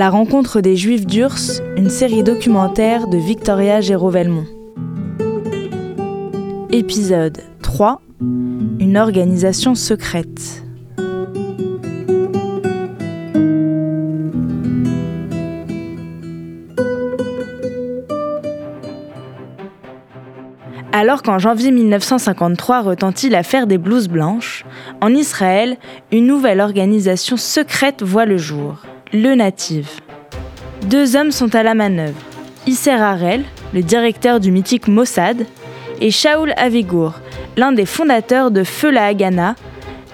la rencontre des Juifs d'Urs, une série documentaire de Victoria Géraud-Velmont. Épisode 3 Une organisation secrète. Alors qu'en janvier 1953 retentit l'affaire des blouses blanches, en Israël, une nouvelle organisation secrète voit le jour, le Native. Deux hommes sont à la manœuvre, Isser Harel, le directeur du mythique Mossad, et Shaul Avigour, l'un des fondateurs de Feu la Haganah,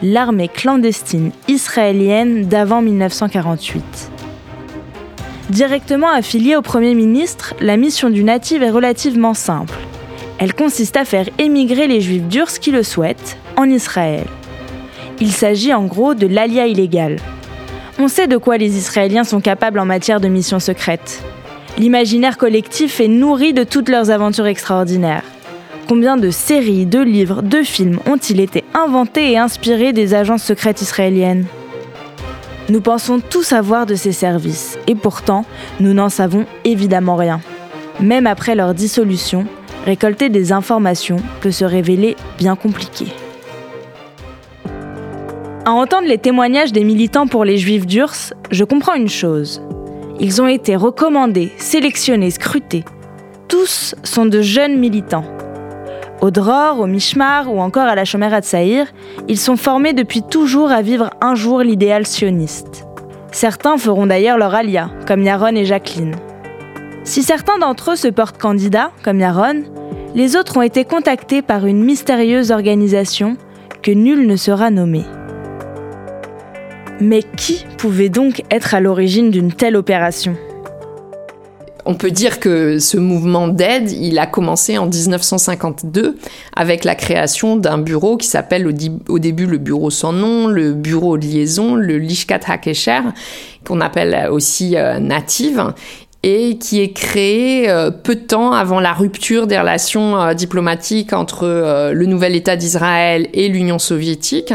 l'armée clandestine israélienne d'avant 1948. Directement affiliée au Premier ministre, la mission du Native est relativement simple elle consiste à faire émigrer les juifs d'Urs qui le souhaitent en Israël. Il s'agit en gros de l'alia illégal. On sait de quoi les Israéliens sont capables en matière de missions secrètes. L'imaginaire collectif est nourri de toutes leurs aventures extraordinaires. Combien de séries, de livres, de films ont-ils été inventés et inspirés des agences secrètes israéliennes? Nous pensons tout savoir de ces services, et pourtant, nous n'en savons évidemment rien. Même après leur dissolution, récolter des informations peut se révéler bien compliqué. À entendre les témoignages des militants pour les Juifs d'Urs, je comprends une chose. Ils ont été recommandés, sélectionnés, scrutés. Tous sont de jeunes militants. Au Dror, au Mishmar ou encore à la Chomera Saïr, ils sont formés depuis toujours à vivre un jour l'idéal sioniste. Certains feront d'ailleurs leur alia, comme Yaron et Jacqueline. Si certains d'entre eux se portent candidats, comme Yaron, les autres ont été contactés par une mystérieuse organisation que nul ne sera nommé. Mais qui pouvait donc être à l'origine d'une telle opération? On peut dire que ce mouvement d'aide, il a commencé en 1952 avec la création d'un bureau qui s'appelle au, début le bureau sans nom, le bureau de liaison, le Lishkat Hakesher, qu'on appelle aussi euh, Native, et qui est créé euh, peu de temps avant la rupture des relations euh, diplomatiques entre le nouvel État d'Israël et l'Union soviétique.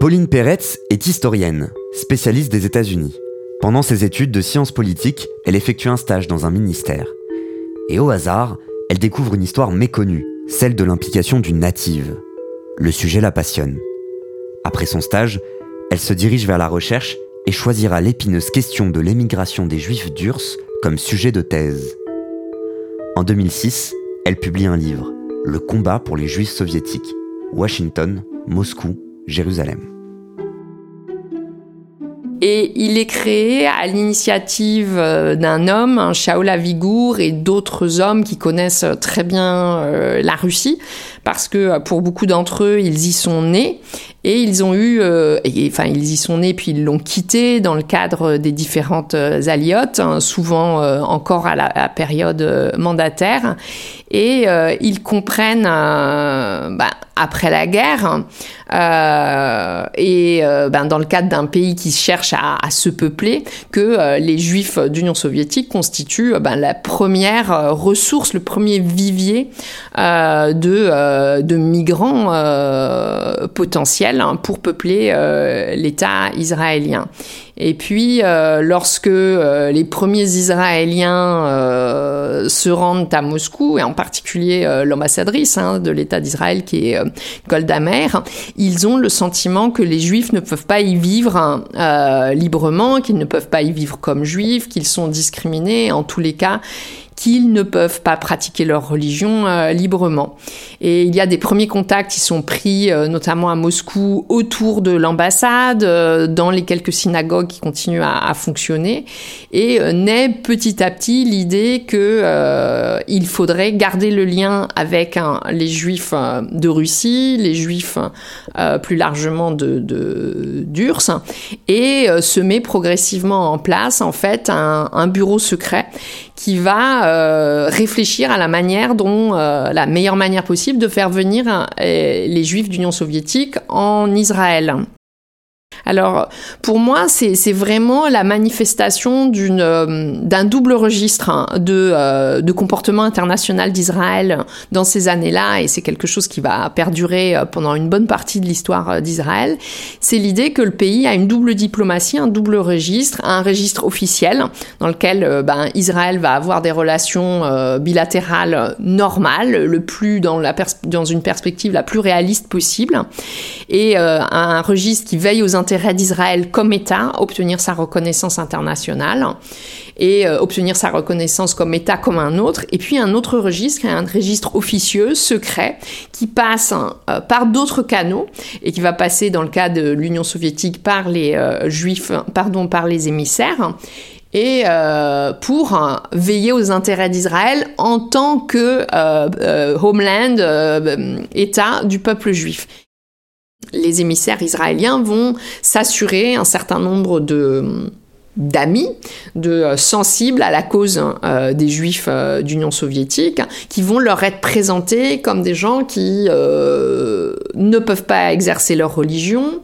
Pauline Peretz est historienne, spécialiste des États-Unis. Pendant ses études de sciences politiques, elle effectue un stage dans un ministère. Et au hasard, elle découvre une histoire méconnue, celle de l'implication d'une native. Le sujet la passionne. Après son stage, elle se dirige vers la recherche et choisira l'épineuse question de l'émigration des Juifs d'Urs comme sujet de thèse. En 2006, elle publie un livre, Le combat pour les Juifs soviétiques, Washington, Moscou, Jérusalem. Et il est créé à l'initiative euh, d'un homme, un Shaul Avigour, et d'autres hommes qui connaissent très bien euh, la Russie, parce que euh, pour beaucoup d'entre eux, ils y sont nés et ils ont eu, enfin ils y sont nés puis ils l'ont quitté dans le cadre des différentes aliotes, hein, souvent encore à la, période mandataire, et ils comprennent, bah, après la guerre, et ben, dans le cadre d'un pays qui cherche à, se peupler que euh, les juifs d'Union soviétique constituent euh, ben, la première euh, ressource, le premier vivier de, migrants potentiels hein, pour peupler l'État israélien. Et puis, euh, lorsque euh, les premiers Israéliens euh, se rendent à Moscou, et en particulier l'ambassadrice hein, de l'État d'Israël qui est Golda Meir, ils ont le sentiment que les Juifs ne peuvent pas y vivre librement, qu'ils ne peuvent pas y vivre comme Juifs, qu'ils sont discriminés. En tous les cas, qu'ils ne peuvent pas pratiquer leur religion librement. Et il y a des premiers contacts qui sont pris, notamment à Moscou, autour de l'ambassade, dans les quelques synagogues qui continuent à, fonctionner, et naît petit à petit l'idée que il faudrait garder le lien avec les Juifs de Russie, les Juifs plus largement de, et se met progressivement en place en fait un, bureau secret qui va euh, réfléchir à la manière dont, euh, la meilleure manière possible de faire venir euh, les juifs d'Union soviétique en Israël. Alors, pour moi, c'est vraiment la manifestation euh, d'un double registre hein, de, euh, de, comportement international d'Israël dans ces années-là, et c'est quelque chose qui va perdurer euh, pendant une bonne partie de l'histoire d'Israël. C'est l'idée que le pays a une double diplomatie, un double registre, un registre officiel dans lequel ben, Israël va avoir des relations bilatérales normales, le plus dans, la dans une perspective la plus réaliste possible, et un registre qui veille aux intérêts d'Israël comme État, obtenir sa reconnaissance internationale et euh, obtenir sa reconnaissance comme État comme un autre. Et puis un autre registre, un registre officieux, secret, qui passe euh, par d'autres canaux et qui va passer dans le cas de l'Union soviétique par les euh, juifs, pardon, par les émissaires et pour veiller aux intérêts d'Israël en tant que homeland, État du peuple juif les émissaires israéliens vont s'assurer un certain nombre d'amis, de euh, sensibles à la cause euh, des juifs euh, d'Union soviétique, qui vont leur être présentés comme des gens qui ne peuvent pas exercer leur religion,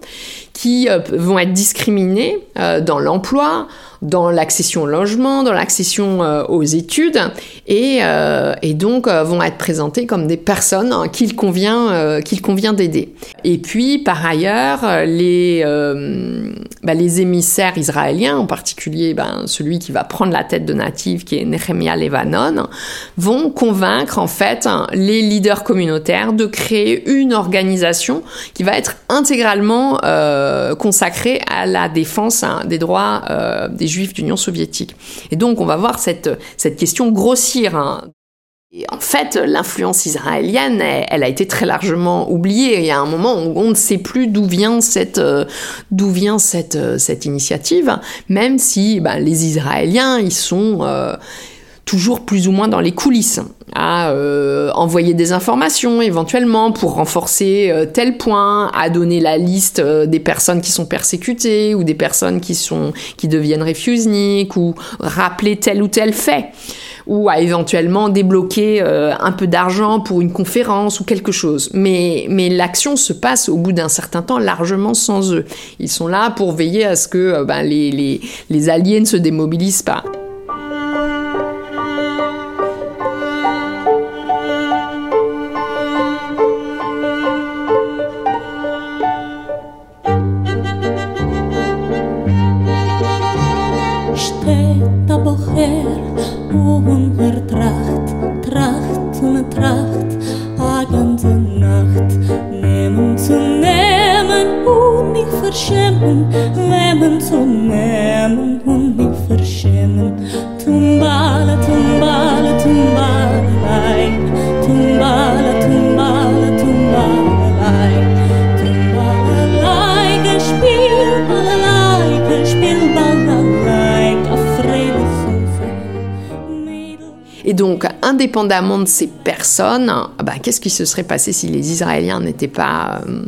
qui vont être discriminés dans l'emploi, dans l'accession au logement, dans l'accession euh, aux études, et, euh, donc euh, vont être présentés comme des personnes qu'il convient, qu'il convient d'aider. Et puis, par ailleurs, les, bah, les émissaires israéliens, en particulier ben, celui qui va prendre la tête de native, qui est Nehemiah Levanon, vont convaincre en fait les leaders communautaires de créer une organisation qui va être intégralement consacrée à la défense hein, des droits des juifs d'Union soviétique. Et donc on va voir cette, cette question grossir. Hein. Et en fait, l'influence israélienne, elle, a été très largement oubliée. Il y a un moment où on ne sait plus d'où vient cette, euh, d'où vient cette, euh, cette initiative, même si ben, les Israéliens, ils sont euh, toujours plus ou moins dans les coulisses, à euh, envoyer des informations éventuellement pour renforcer euh, tel point, à donner la liste euh, des personnes qui sont persécutées ou des personnes qui sont qui deviennent refuseniques ou rappeler tel ou tel fait ou à éventuellement débloquer un peu d'argent pour une conférence ou quelque chose. Mais, mais l'action se passe au bout d'un certain temps largement sans eux. Ils sont là pour veiller à ce que ben, les, les, les alliés ne se démobilisent pas. Indépendamment de ces personnes, bah, qu'est-ce qui se serait passé si les Israéliens n'étaient pas euh,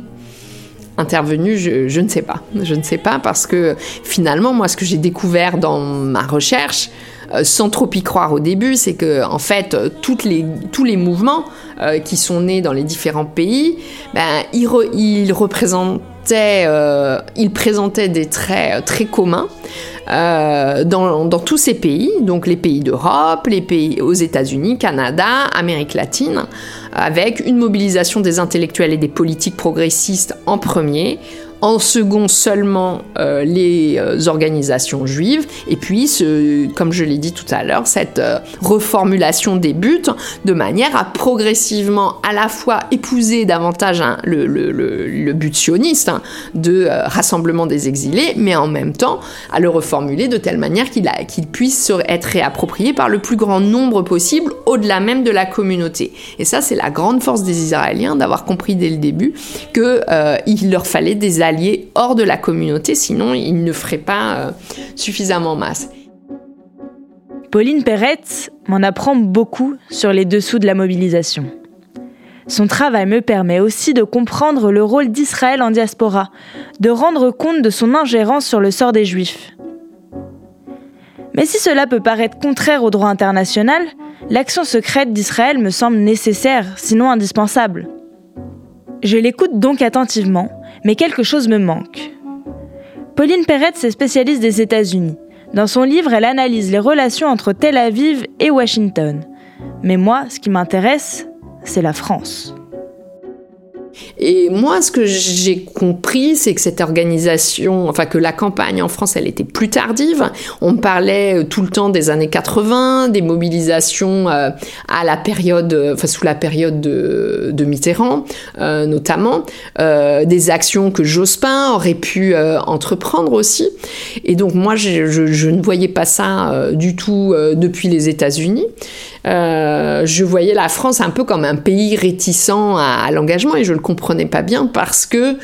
intervenus? Je, ne sais pas. Je ne sais pas parce que finalement, moi, ce que j'ai découvert dans ma recherche, euh, sans trop y croire au début, c'est que en fait, les, tous les mouvements euh, qui sont nés dans les différents pays, ben, ils, ils présentaient des traits très communs. Euh, dans, tous ces pays, donc les pays d'Europe, les pays aux États-Unis, Canada, Amérique latine, avec une mobilisation des intellectuels et des politiques progressistes en premier, en second seulement euh, les euh, organisations juives, et puis, comme je l'ai dit tout à l'heure, cette euh, reformulation des buts de manière à progressivement à la fois épouser davantage hein, le, but sioniste hein, de rassemblement des exilés, mais en même temps à le reformuler de telle manière qu'il qu'il puisse être réapproprié par le plus grand nombre possible au-delà même de la communauté. Et ça, c'est la grande force des Israéliens d'avoir compris dès le début qu'il leur fallait des hors de la communauté, sinon ils ne feraient pas euh, suffisamment masse. Pauline Perretz m'en apprend beaucoup sur les dessous de la mobilisation. Son travail me permet aussi de comprendre le rôle d'Israël en diaspora, de rendre compte de son ingérence sur le sort des Juifs. Mais si cela peut paraître contraire au droit international, l'action secrète d'Israël me semble nécessaire, sinon indispensable. Je l'écoute donc attentivement mais quelque chose me manque. Pauline Peretz est spécialiste des États-Unis. Dans son livre, elle analyse les relations entre Tel Aviv et Washington. Mais moi, ce qui m'intéresse, c'est la France. Et moi, ce que j'ai compris, c'est que cette organisation, enfin que la campagne en France, elle était plus tardive. On parlait euh, tout le temps des années 80, des mobilisations euh, à la période, euh, enfin sous la période de, de Mitterrand, notamment, des actions que Jospin aurait pu entreprendre aussi. Et donc moi, je, je, ne voyais pas ça du tout depuis les États-Unis. Euh, je voyais la France un peu comme un pays réticent à, l'engagement et je le comprenais pas bien parce que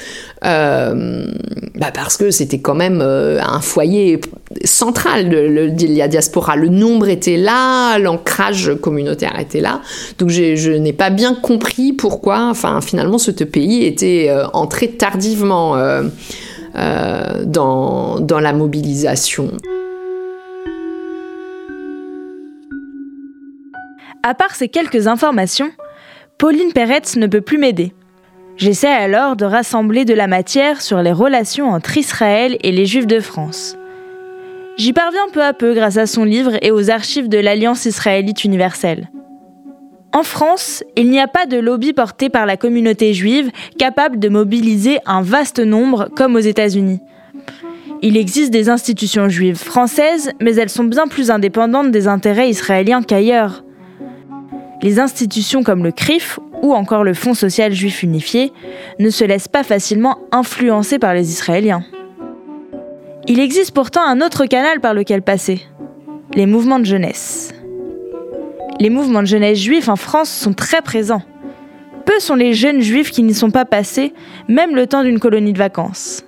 euh, bah parce que c'était quand même euh, un foyer central de, la diaspora. Le nombre était là, l'ancrage communautaire était là. Donc je n'ai pas bien compris pourquoi, enfin finalement, ce pays était entré tardivement dans la mobilisation. À part ces quelques informations, Pauline Peretz ne peut plus m'aider. J'essaie alors de rassembler de la matière sur les relations entre Israël et les Juifs de France. J'y parviens peu à peu grâce à son livre et aux archives de l'Alliance israélite universelle. En France, il n'y a pas de lobby porté par la communauté juive capable de mobiliser un vaste nombre comme aux États-Unis. Il existe des institutions juives françaises, mais elles sont bien plus indépendantes des intérêts israéliens qu'ailleurs les institutions comme le CRIF ou encore le Fonds social juif unifié ne se laissent pas facilement influencer par les Israéliens. Il existe pourtant un autre canal par lequel passer, les mouvements de jeunesse. Les mouvements de jeunesse juifs en France sont très présents. Peu sont les jeunes juifs qui n'y sont pas passés, même le temps d'une colonie de vacances.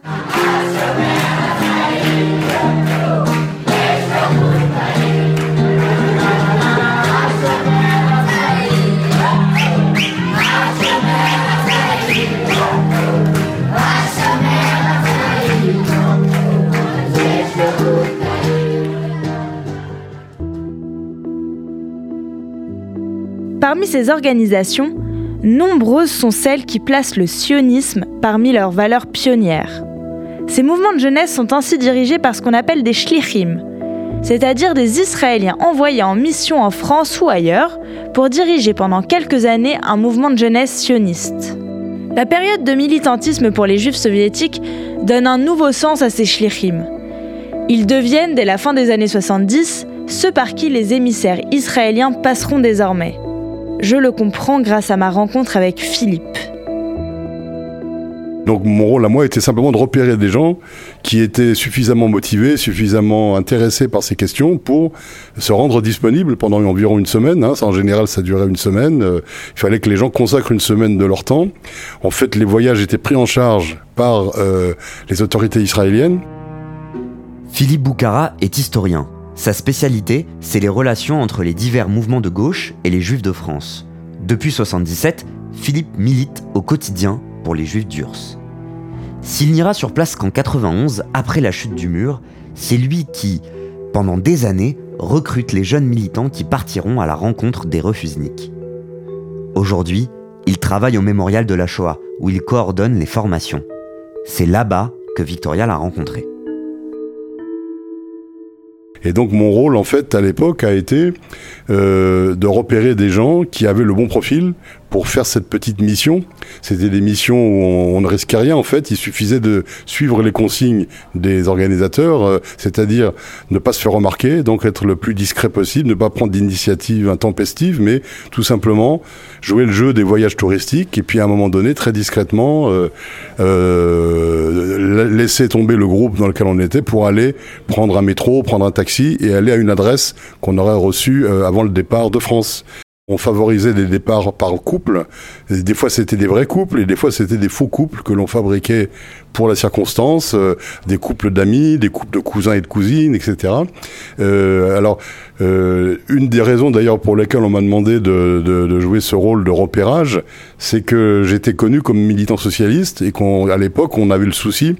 Parmi ces organisations, nombreuses sont celles qui placent le sionisme parmi leurs valeurs pionnières. Ces mouvements de jeunesse sont ainsi dirigés par ce qu'on appelle des shlichim, c'est-à-dire des Israéliens envoyés en mission en France ou ailleurs pour diriger pendant quelques années un mouvement de jeunesse sioniste. La période de militantisme pour les juifs soviétiques donne un nouveau sens à ces shlichim. Ils deviennent, dès la fin des années 70, ceux par qui les émissaires israéliens passeront désormais. Je le comprends grâce à ma rencontre avec Philippe. Donc mon rôle à moi était simplement de repérer des gens qui étaient suffisamment motivés, suffisamment intéressés par ces questions pour se rendre disponibles pendant environ une semaine. Hein. En général, ça durait une semaine. Euh, il fallait que les gens consacrent une semaine de leur temps. En fait, les voyages étaient pris en charge par euh, les autorités israéliennes. Philippe Boukara est historien. Sa spécialité, c'est les relations entre les divers mouvements de gauche et les juifs de France. Depuis 1977, Philippe milite au quotidien pour les juifs d'Urs. S'il n'ira sur place qu'en 91, après la chute du mur, c'est lui qui, pendant des années, recrute les jeunes militants qui partiront à la rencontre des refusniks. Aujourd'hui, il travaille au mémorial de la Shoah, où il coordonne les formations. C'est là-bas que Victoria l'a rencontré. Et donc mon rôle en fait à l'époque a été euh, de repérer des gens qui avaient le bon profil pour faire cette petite mission. C'était des missions où on, ne risquait rien en fait, il suffisait de suivre les consignes des organisateurs, euh, c'est-à-dire ne pas se faire remarquer, donc être le plus discret possible, ne pas prendre d'initiative intempestive, mais tout simplement jouer le jeu des voyages touristiques et puis à un moment donné, très discrètement, euh, euh, laisser tomber le groupe dans lequel on était pour aller prendre un métro, prendre un taxi et aller à une adresse qu'on aurait reçue avant le départ de France. On favorisait des départs par couple. des fois, c'était des vrais couples et des fois, c'était des faux couples que l'on fabriquait pour la circonstance, euh, des couples d'amis, des couples de cousins et de cousines, etc. Euh, alors, euh, une des raisons d'ailleurs pour lesquelles on m'a demandé de, de, de, jouer ce rôle de repérage, c'est que j'étais connu comme militant socialiste et qu'à l'époque, on avait le souci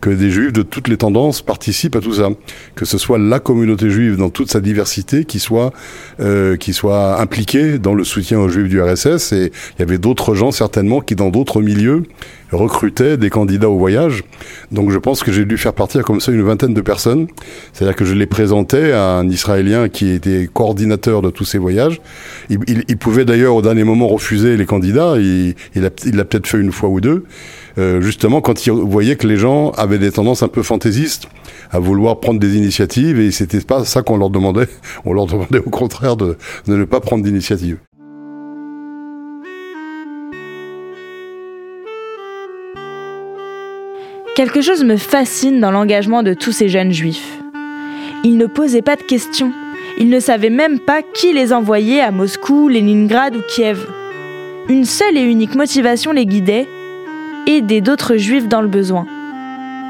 que des juifs de toutes les tendances participent à tout ça, que ce soit la communauté juive dans toute sa diversité qui soit euh, qui soit impliquée dans le soutien aux juifs du RSS et il y avait d'autres gens certainement qui dans d'autres milieux recrutait des candidats au voyage. Donc je pense que j'ai dû faire partir comme ça une vingtaine de personnes. C'est-à-dire que je les présentais à un Israélien qui était coordinateur de tous ces voyages. Il, pouvait d'ailleurs au dernier moment refuser les candidats. Il, l'a peut-être fait une fois ou deux. Euh, justement quand il voyait que les gens avaient des tendances un peu fantaisistes à vouloir prendre des initiatives et c'était pas ça qu'on leur demandait. On leur demandait au contraire de, de ne pas prendre d'initiative. Quelque chose me fascine dans l'engagement de tous ces jeunes juifs. Ils ne posaient pas de questions. Ils ne savaient même pas qui les envoyait à Moscou, Leningrad ou Kiev. Une seule et unique motivation les guidait aider d'autres juifs dans le besoin.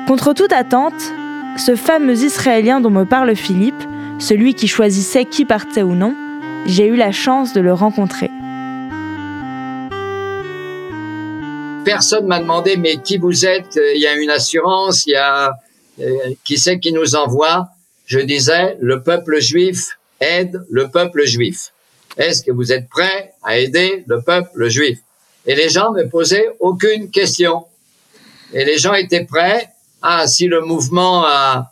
Contre toute attente, ce fameux Israélien dont me parle Philippe, celui qui choisissait qui partait ou non, j'ai eu la chance de le rencontrer. Personne m'a demandé mais qui vous êtes? Il y a une assurance, il y a euh, qui c'est qui nous envoie? Je disais le peuple juif aide le peuple juif. Est-ce que vous êtes prêt à aider le peuple juif? Et les gens ne posaient aucune question. Et les gens étaient prêts. Ah, si le mouvement, a,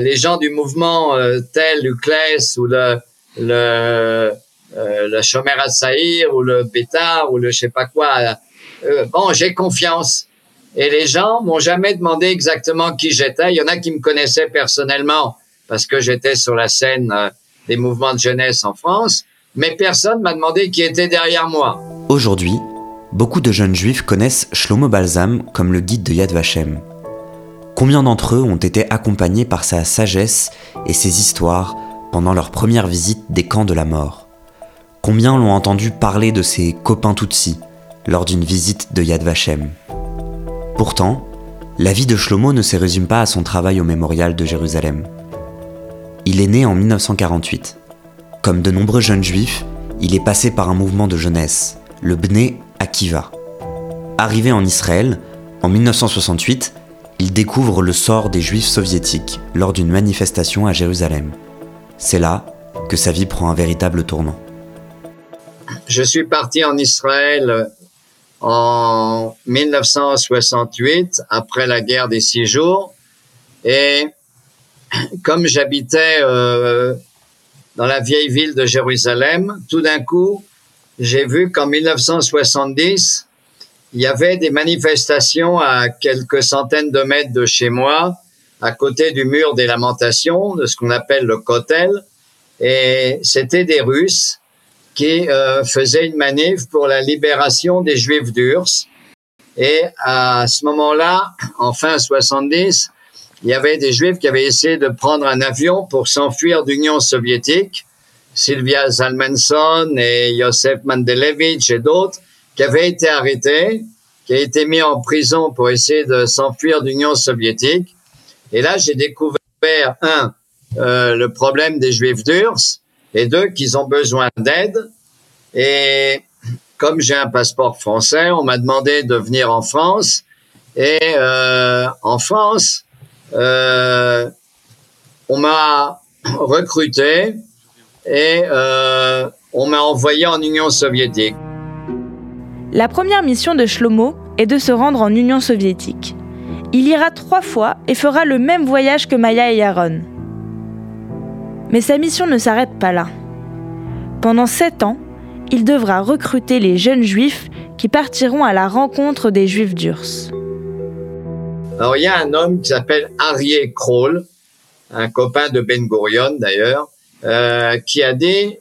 les gens du mouvement euh, tel l'UCLES ou le le euh, le Shomer Saïr ou le Bétar ou le je sais pas quoi euh, bon, j'ai confiance. Et les gens m'ont jamais demandé exactement qui j'étais. Il y en a qui me connaissaient personnellement parce que j'étais sur la scène euh, des mouvements de jeunesse en France, mais personne m'a demandé qui était derrière moi. Aujourd'hui, beaucoup de jeunes juifs connaissent Shlomo Balsam comme le guide de Yad Vashem. Combien d'entre eux ont été accompagnés par sa sagesse et ses histoires pendant leur première visite des camps de la mort? Combien l'ont entendu parler de ses copains Tutsis? Lors d'une visite de Yad Vashem. Pourtant, la vie de Shlomo ne se résume pas à son travail au mémorial de Jérusalem. Il est né en 1948. Comme de nombreux jeunes juifs, il est passé par un mouvement de jeunesse, le Bnei Akiva. Arrivé en Israël, en 1968, il découvre le sort des juifs soviétiques lors d'une manifestation à Jérusalem. C'est là que sa vie prend un véritable tournant. Je suis parti en Israël en 1968, après la guerre des six jours. Et comme j'habitais euh, dans la vieille ville de Jérusalem, tout d'un coup, j'ai vu qu'en 1970, il y avait des manifestations à quelques centaines de mètres de chez moi, à côté du mur des lamentations, de ce qu'on appelle le Kotel. Et c'était des Russes qui euh, faisait une manif pour la libération des Juifs d'Urs. Et à ce moment-là, en fin 70, il y avait des Juifs qui avaient essayé de prendre un avion pour s'enfuir d'Union soviétique. Sylvia Zalmanson et Yosef Mandelevich et d'autres qui avaient été arrêtés, qui avaient été mis en prison pour essayer de s'enfuir d'Union soviétique. Et là, j'ai découvert, un, euh, le problème des Juifs d'Urs, et deux, qu'ils ont besoin d'aide. Et comme j'ai un passeport français, on m'a demandé de venir en France. Et euh, en France, euh, on m'a recruté et euh, on m'a envoyé en Union soviétique. La première mission de Shlomo est de se rendre en Union soviétique. Il ira trois fois et fera le même voyage que Maya et Aaron. Mais sa mission ne s'arrête pas là. Pendant sept ans, il devra recruter les jeunes juifs qui partiront à la rencontre des juifs d'Urs. Alors il y a un homme qui s'appelle Arié Kroll, un copain de Ben Gurion d'ailleurs, euh, qui a dit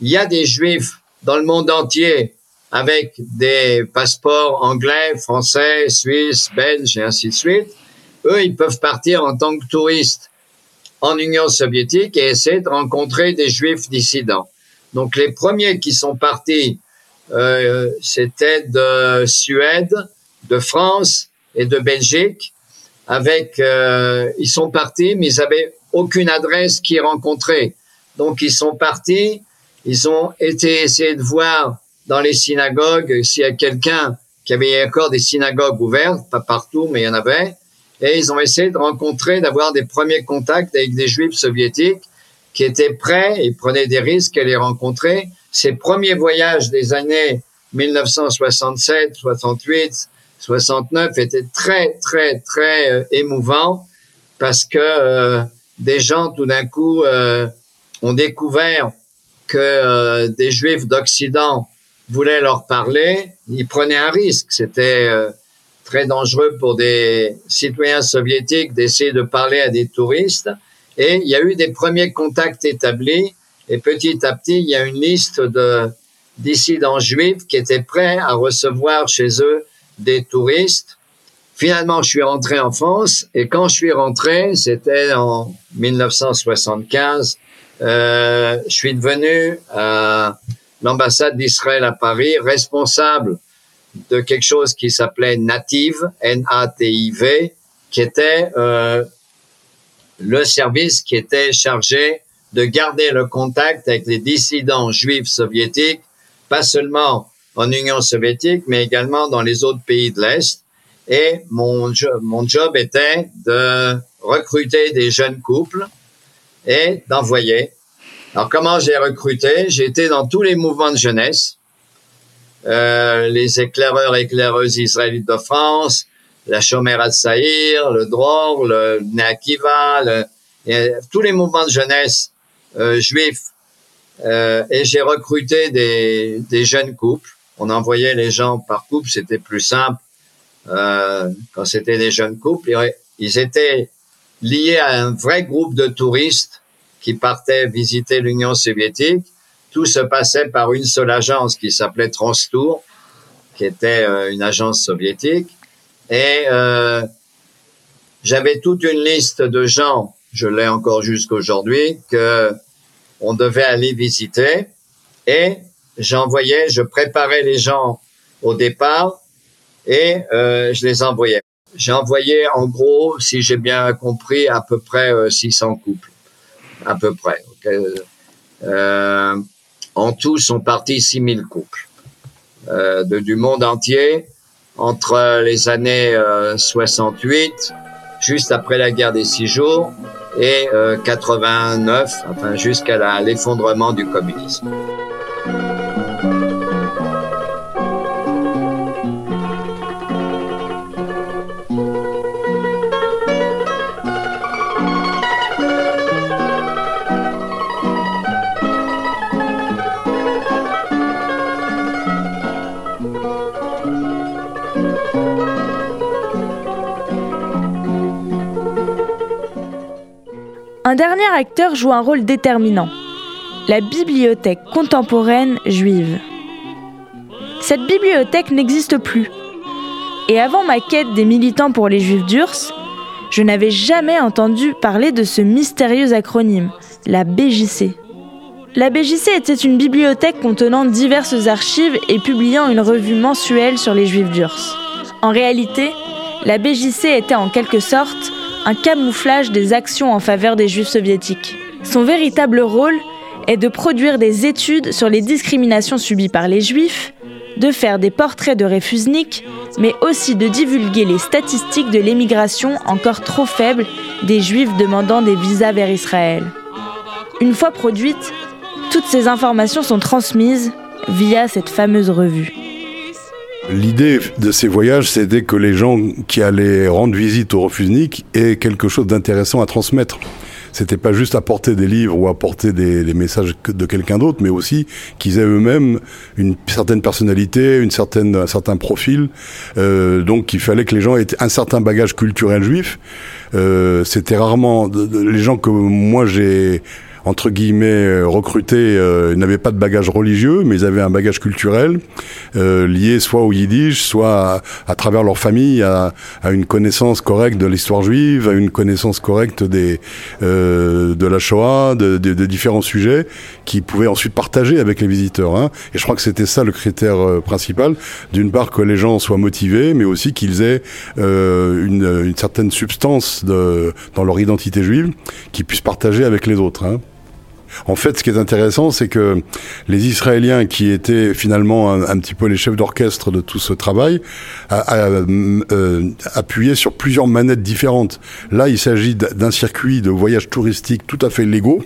il y a des juifs dans le monde entier avec des passeports anglais, français, suisses, belges et ainsi de suite. Eux, ils peuvent partir en tant que touristes en Union soviétique et essayer de rencontrer des juifs dissidents. Donc les premiers qui sont partis, euh, c'était de Suède, de France et de Belgique. Avec, euh, ils sont partis, mais ils avaient aucune adresse qui rencontrer. Donc ils sont partis, ils ont été essayer de voir dans les synagogues s'il y a quelqu'un qui avait encore des synagogues ouvertes, pas partout, mais il y en avait et ils ont essayé de rencontrer, d'avoir des premiers contacts avec des juifs soviétiques qui étaient prêts et prenaient des risques à les rencontrer. Ces premiers voyages des années 1967, 68, 69 était très, très, très euh, émouvant parce que euh, des gens, tout d'un coup, euh, ont découvert que des Juifs d'Occident voulaient leur parler. Ils prenaient un risque. C'était très dangereux pour des citoyens soviétiques d'essayer de parler à des touristes. Et il y a eu des premiers contacts établis. Et petit à petit, il y a une liste de dissidents juifs qui étaient prêts à recevoir chez eux des touristes. Finalement, je suis rentré en France et quand je suis rentré, c'était en 1975, euh, je suis devenu à l'ambassade d'Israël à Paris responsable de quelque chose qui s'appelait Native, N-A-T-I-V, qui était euh, le service qui était chargé de garder le contact avec les dissidents juifs soviétiques, pas seulement en Union soviétique, mais également dans les autres pays de l'Est. Et mon, mon job était de recruter des jeunes couples et d'envoyer. Alors comment j'ai recruté? J'ai été dans tous les mouvements de jeunesse, euh, les éclaireurs éclaireuses israélites de France, la Chomère al Saïr, le Dror, le Neakiva, le, tous les mouvements de jeunesse euh, juifs. Euh, et j'ai recruté des, des jeunes couples on envoyait les gens par couple, c'était plus simple euh, quand c'était des jeunes couples. Ils étaient liés à un vrai groupe de touristes qui partaient visiter l'Union soviétique. Tout se passait par une seule agence qui s'appelait Transtour, qui était euh, une agence soviétique. Et euh, j'avais toute une liste de gens, je l'ai encore jusqu'aujourd'hui, que on devait aller visiter. Et j'envoyais, je préparais les gens au départ et euh, je les envoyais. J'ai envoyé en gros, si j'ai bien compris, à peu près 600 euh, couples, à peu près. Euh, en tout, sont partis 6000 couples euh, de, du monde entier entre les années 68, juste après la guerre des six jours, et 89, enfin jusqu'à l'effondrement du communisme. Un dernier acteur joue un rôle déterminant, la bibliothèque contemporaine juive. Cette bibliothèque n'existe plus. Et avant ma quête des militants pour les juifs d'Urs, je n'avais jamais entendu parler de ce mystérieux acronyme, la BJC. La BJC était une bibliothèque contenant diverses archives et publiant une revue mensuelle sur les juifs d'Urs. En réalité, la BJC était en quelque sorte un camouflage des actions en faveur des juifs soviétiques. Son véritable rôle est de produire des études sur les discriminations subies par les juifs, de faire des portraits de réfusniks, mais aussi de divulguer les statistiques de l'émigration encore trop faible des juifs demandant des visas vers Israël. Une fois produites, toutes ces informations sont transmises via cette fameuse revue. L'idée de ces voyages, c'était que les gens qui allaient rendre visite au Refusnik aient quelque chose d'intéressant à transmettre. C'était pas juste apporter des livres ou apporter des, messages de quelqu'un d'autre, mais aussi qu'ils aient eux-mêmes une certaine personnalité, une certaine, un certain profil. Euh, donc, il fallait que les gens aient un certain bagage culturel juif. Euh, C'était rarement les gens que moi j'ai entre guillemets euh, recrutés euh, n'avaient pas de bagage religieux, mais ils avaient un bagage culturel euh, lié soit au yiddish, soit à, travers leur famille à, à, une connaissance correcte de l'histoire juive, à une connaissance correcte des euh, de la Shoah, de, de, de, différents sujets qu'ils pouvaient ensuite partager avec les visiteurs. Hein. Et je crois que c'était ça le critère euh, principal. D'une part que les gens soient motivés, mais aussi qu'ils aient une, une, certaine substance de, dans leur identité juive qu'ils puissent partager avec les autres. Hein. En fait, ce qui est intéressant, c'est que les Israéliens, qui étaient finalement un, petit peu les chefs d'orchestre de tout ce travail, euh, appuyaient sur plusieurs manettes différentes. Là, il s'agit d'un circuit de voyage touristique tout à fait légaux.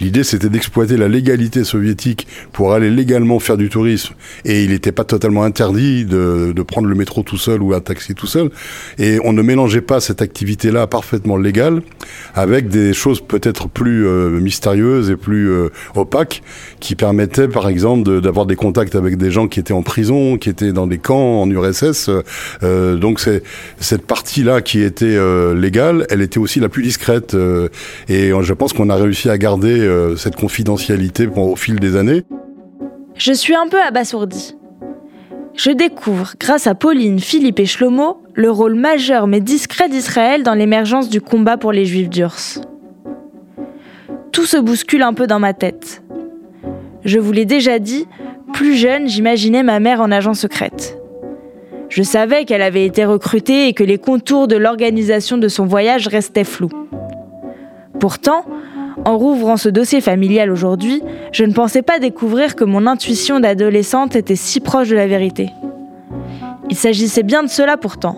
L'idée, c'était d'exploiter la légalité soviétique pour aller légalement faire du tourisme. Et il n'était pas totalement interdit de, prendre le métro tout seul ou un taxi tout seul. Et on ne mélangeait pas cette activité-là parfaitement légale avec des choses peut-être plus euh, mystérieuses et plus euh, opaques qui permettaient par exemple d'avoir des contacts avec des gens qui étaient en prison, qui étaient dans des camps en URSS. Euh, donc c'est cette partie-là qui était euh, légale, elle était aussi la plus discrète et je pense qu'on a réussi à garder cette confidentialité au fil des années. Je suis un peu abasourdi. Je découvre, grâce à Pauline, Philippe et Shlomo, le rôle majeur mais discret d'Israël dans l'émergence du combat pour les Juifs d'Urs. Tout se bouscule un peu dans ma tête. Je vous l'ai déjà dit, plus jeune, j'imaginais ma mère en agent secrète. Je savais qu'elle avait été recrutée et que les contours de l'organisation de son voyage restaient flous. Pourtant, en rouvrant ce dossier familial aujourd'hui, je ne pensais pas découvrir que mon intuition d'adolescente était si proche de la vérité. Il s'agissait bien de cela pourtant,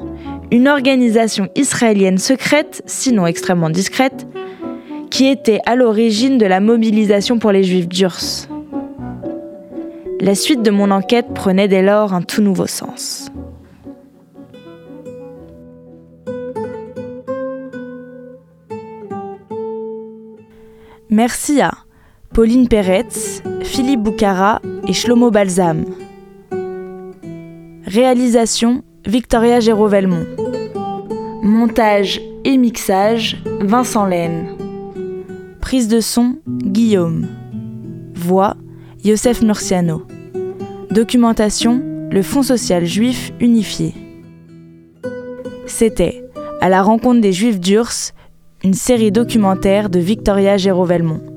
une organisation israélienne secrète, sinon extrêmement discrète, qui était à l'origine de la mobilisation pour les juifs d'Urs. La suite de mon enquête prenait dès lors un tout nouveau sens. Merci à Pauline Peretz, Philippe Boucara et Shlomo Balsam. Réalisation Victoria Géraud-Velmont. Montage et mixage Vincent Laine. Prise de son Guillaume. Voix Yosef Murciano. Documentation Le Fonds social juif unifié. C'était À la rencontre des Juifs d'Urs une série documentaire de Victoria Géraud-Velmont.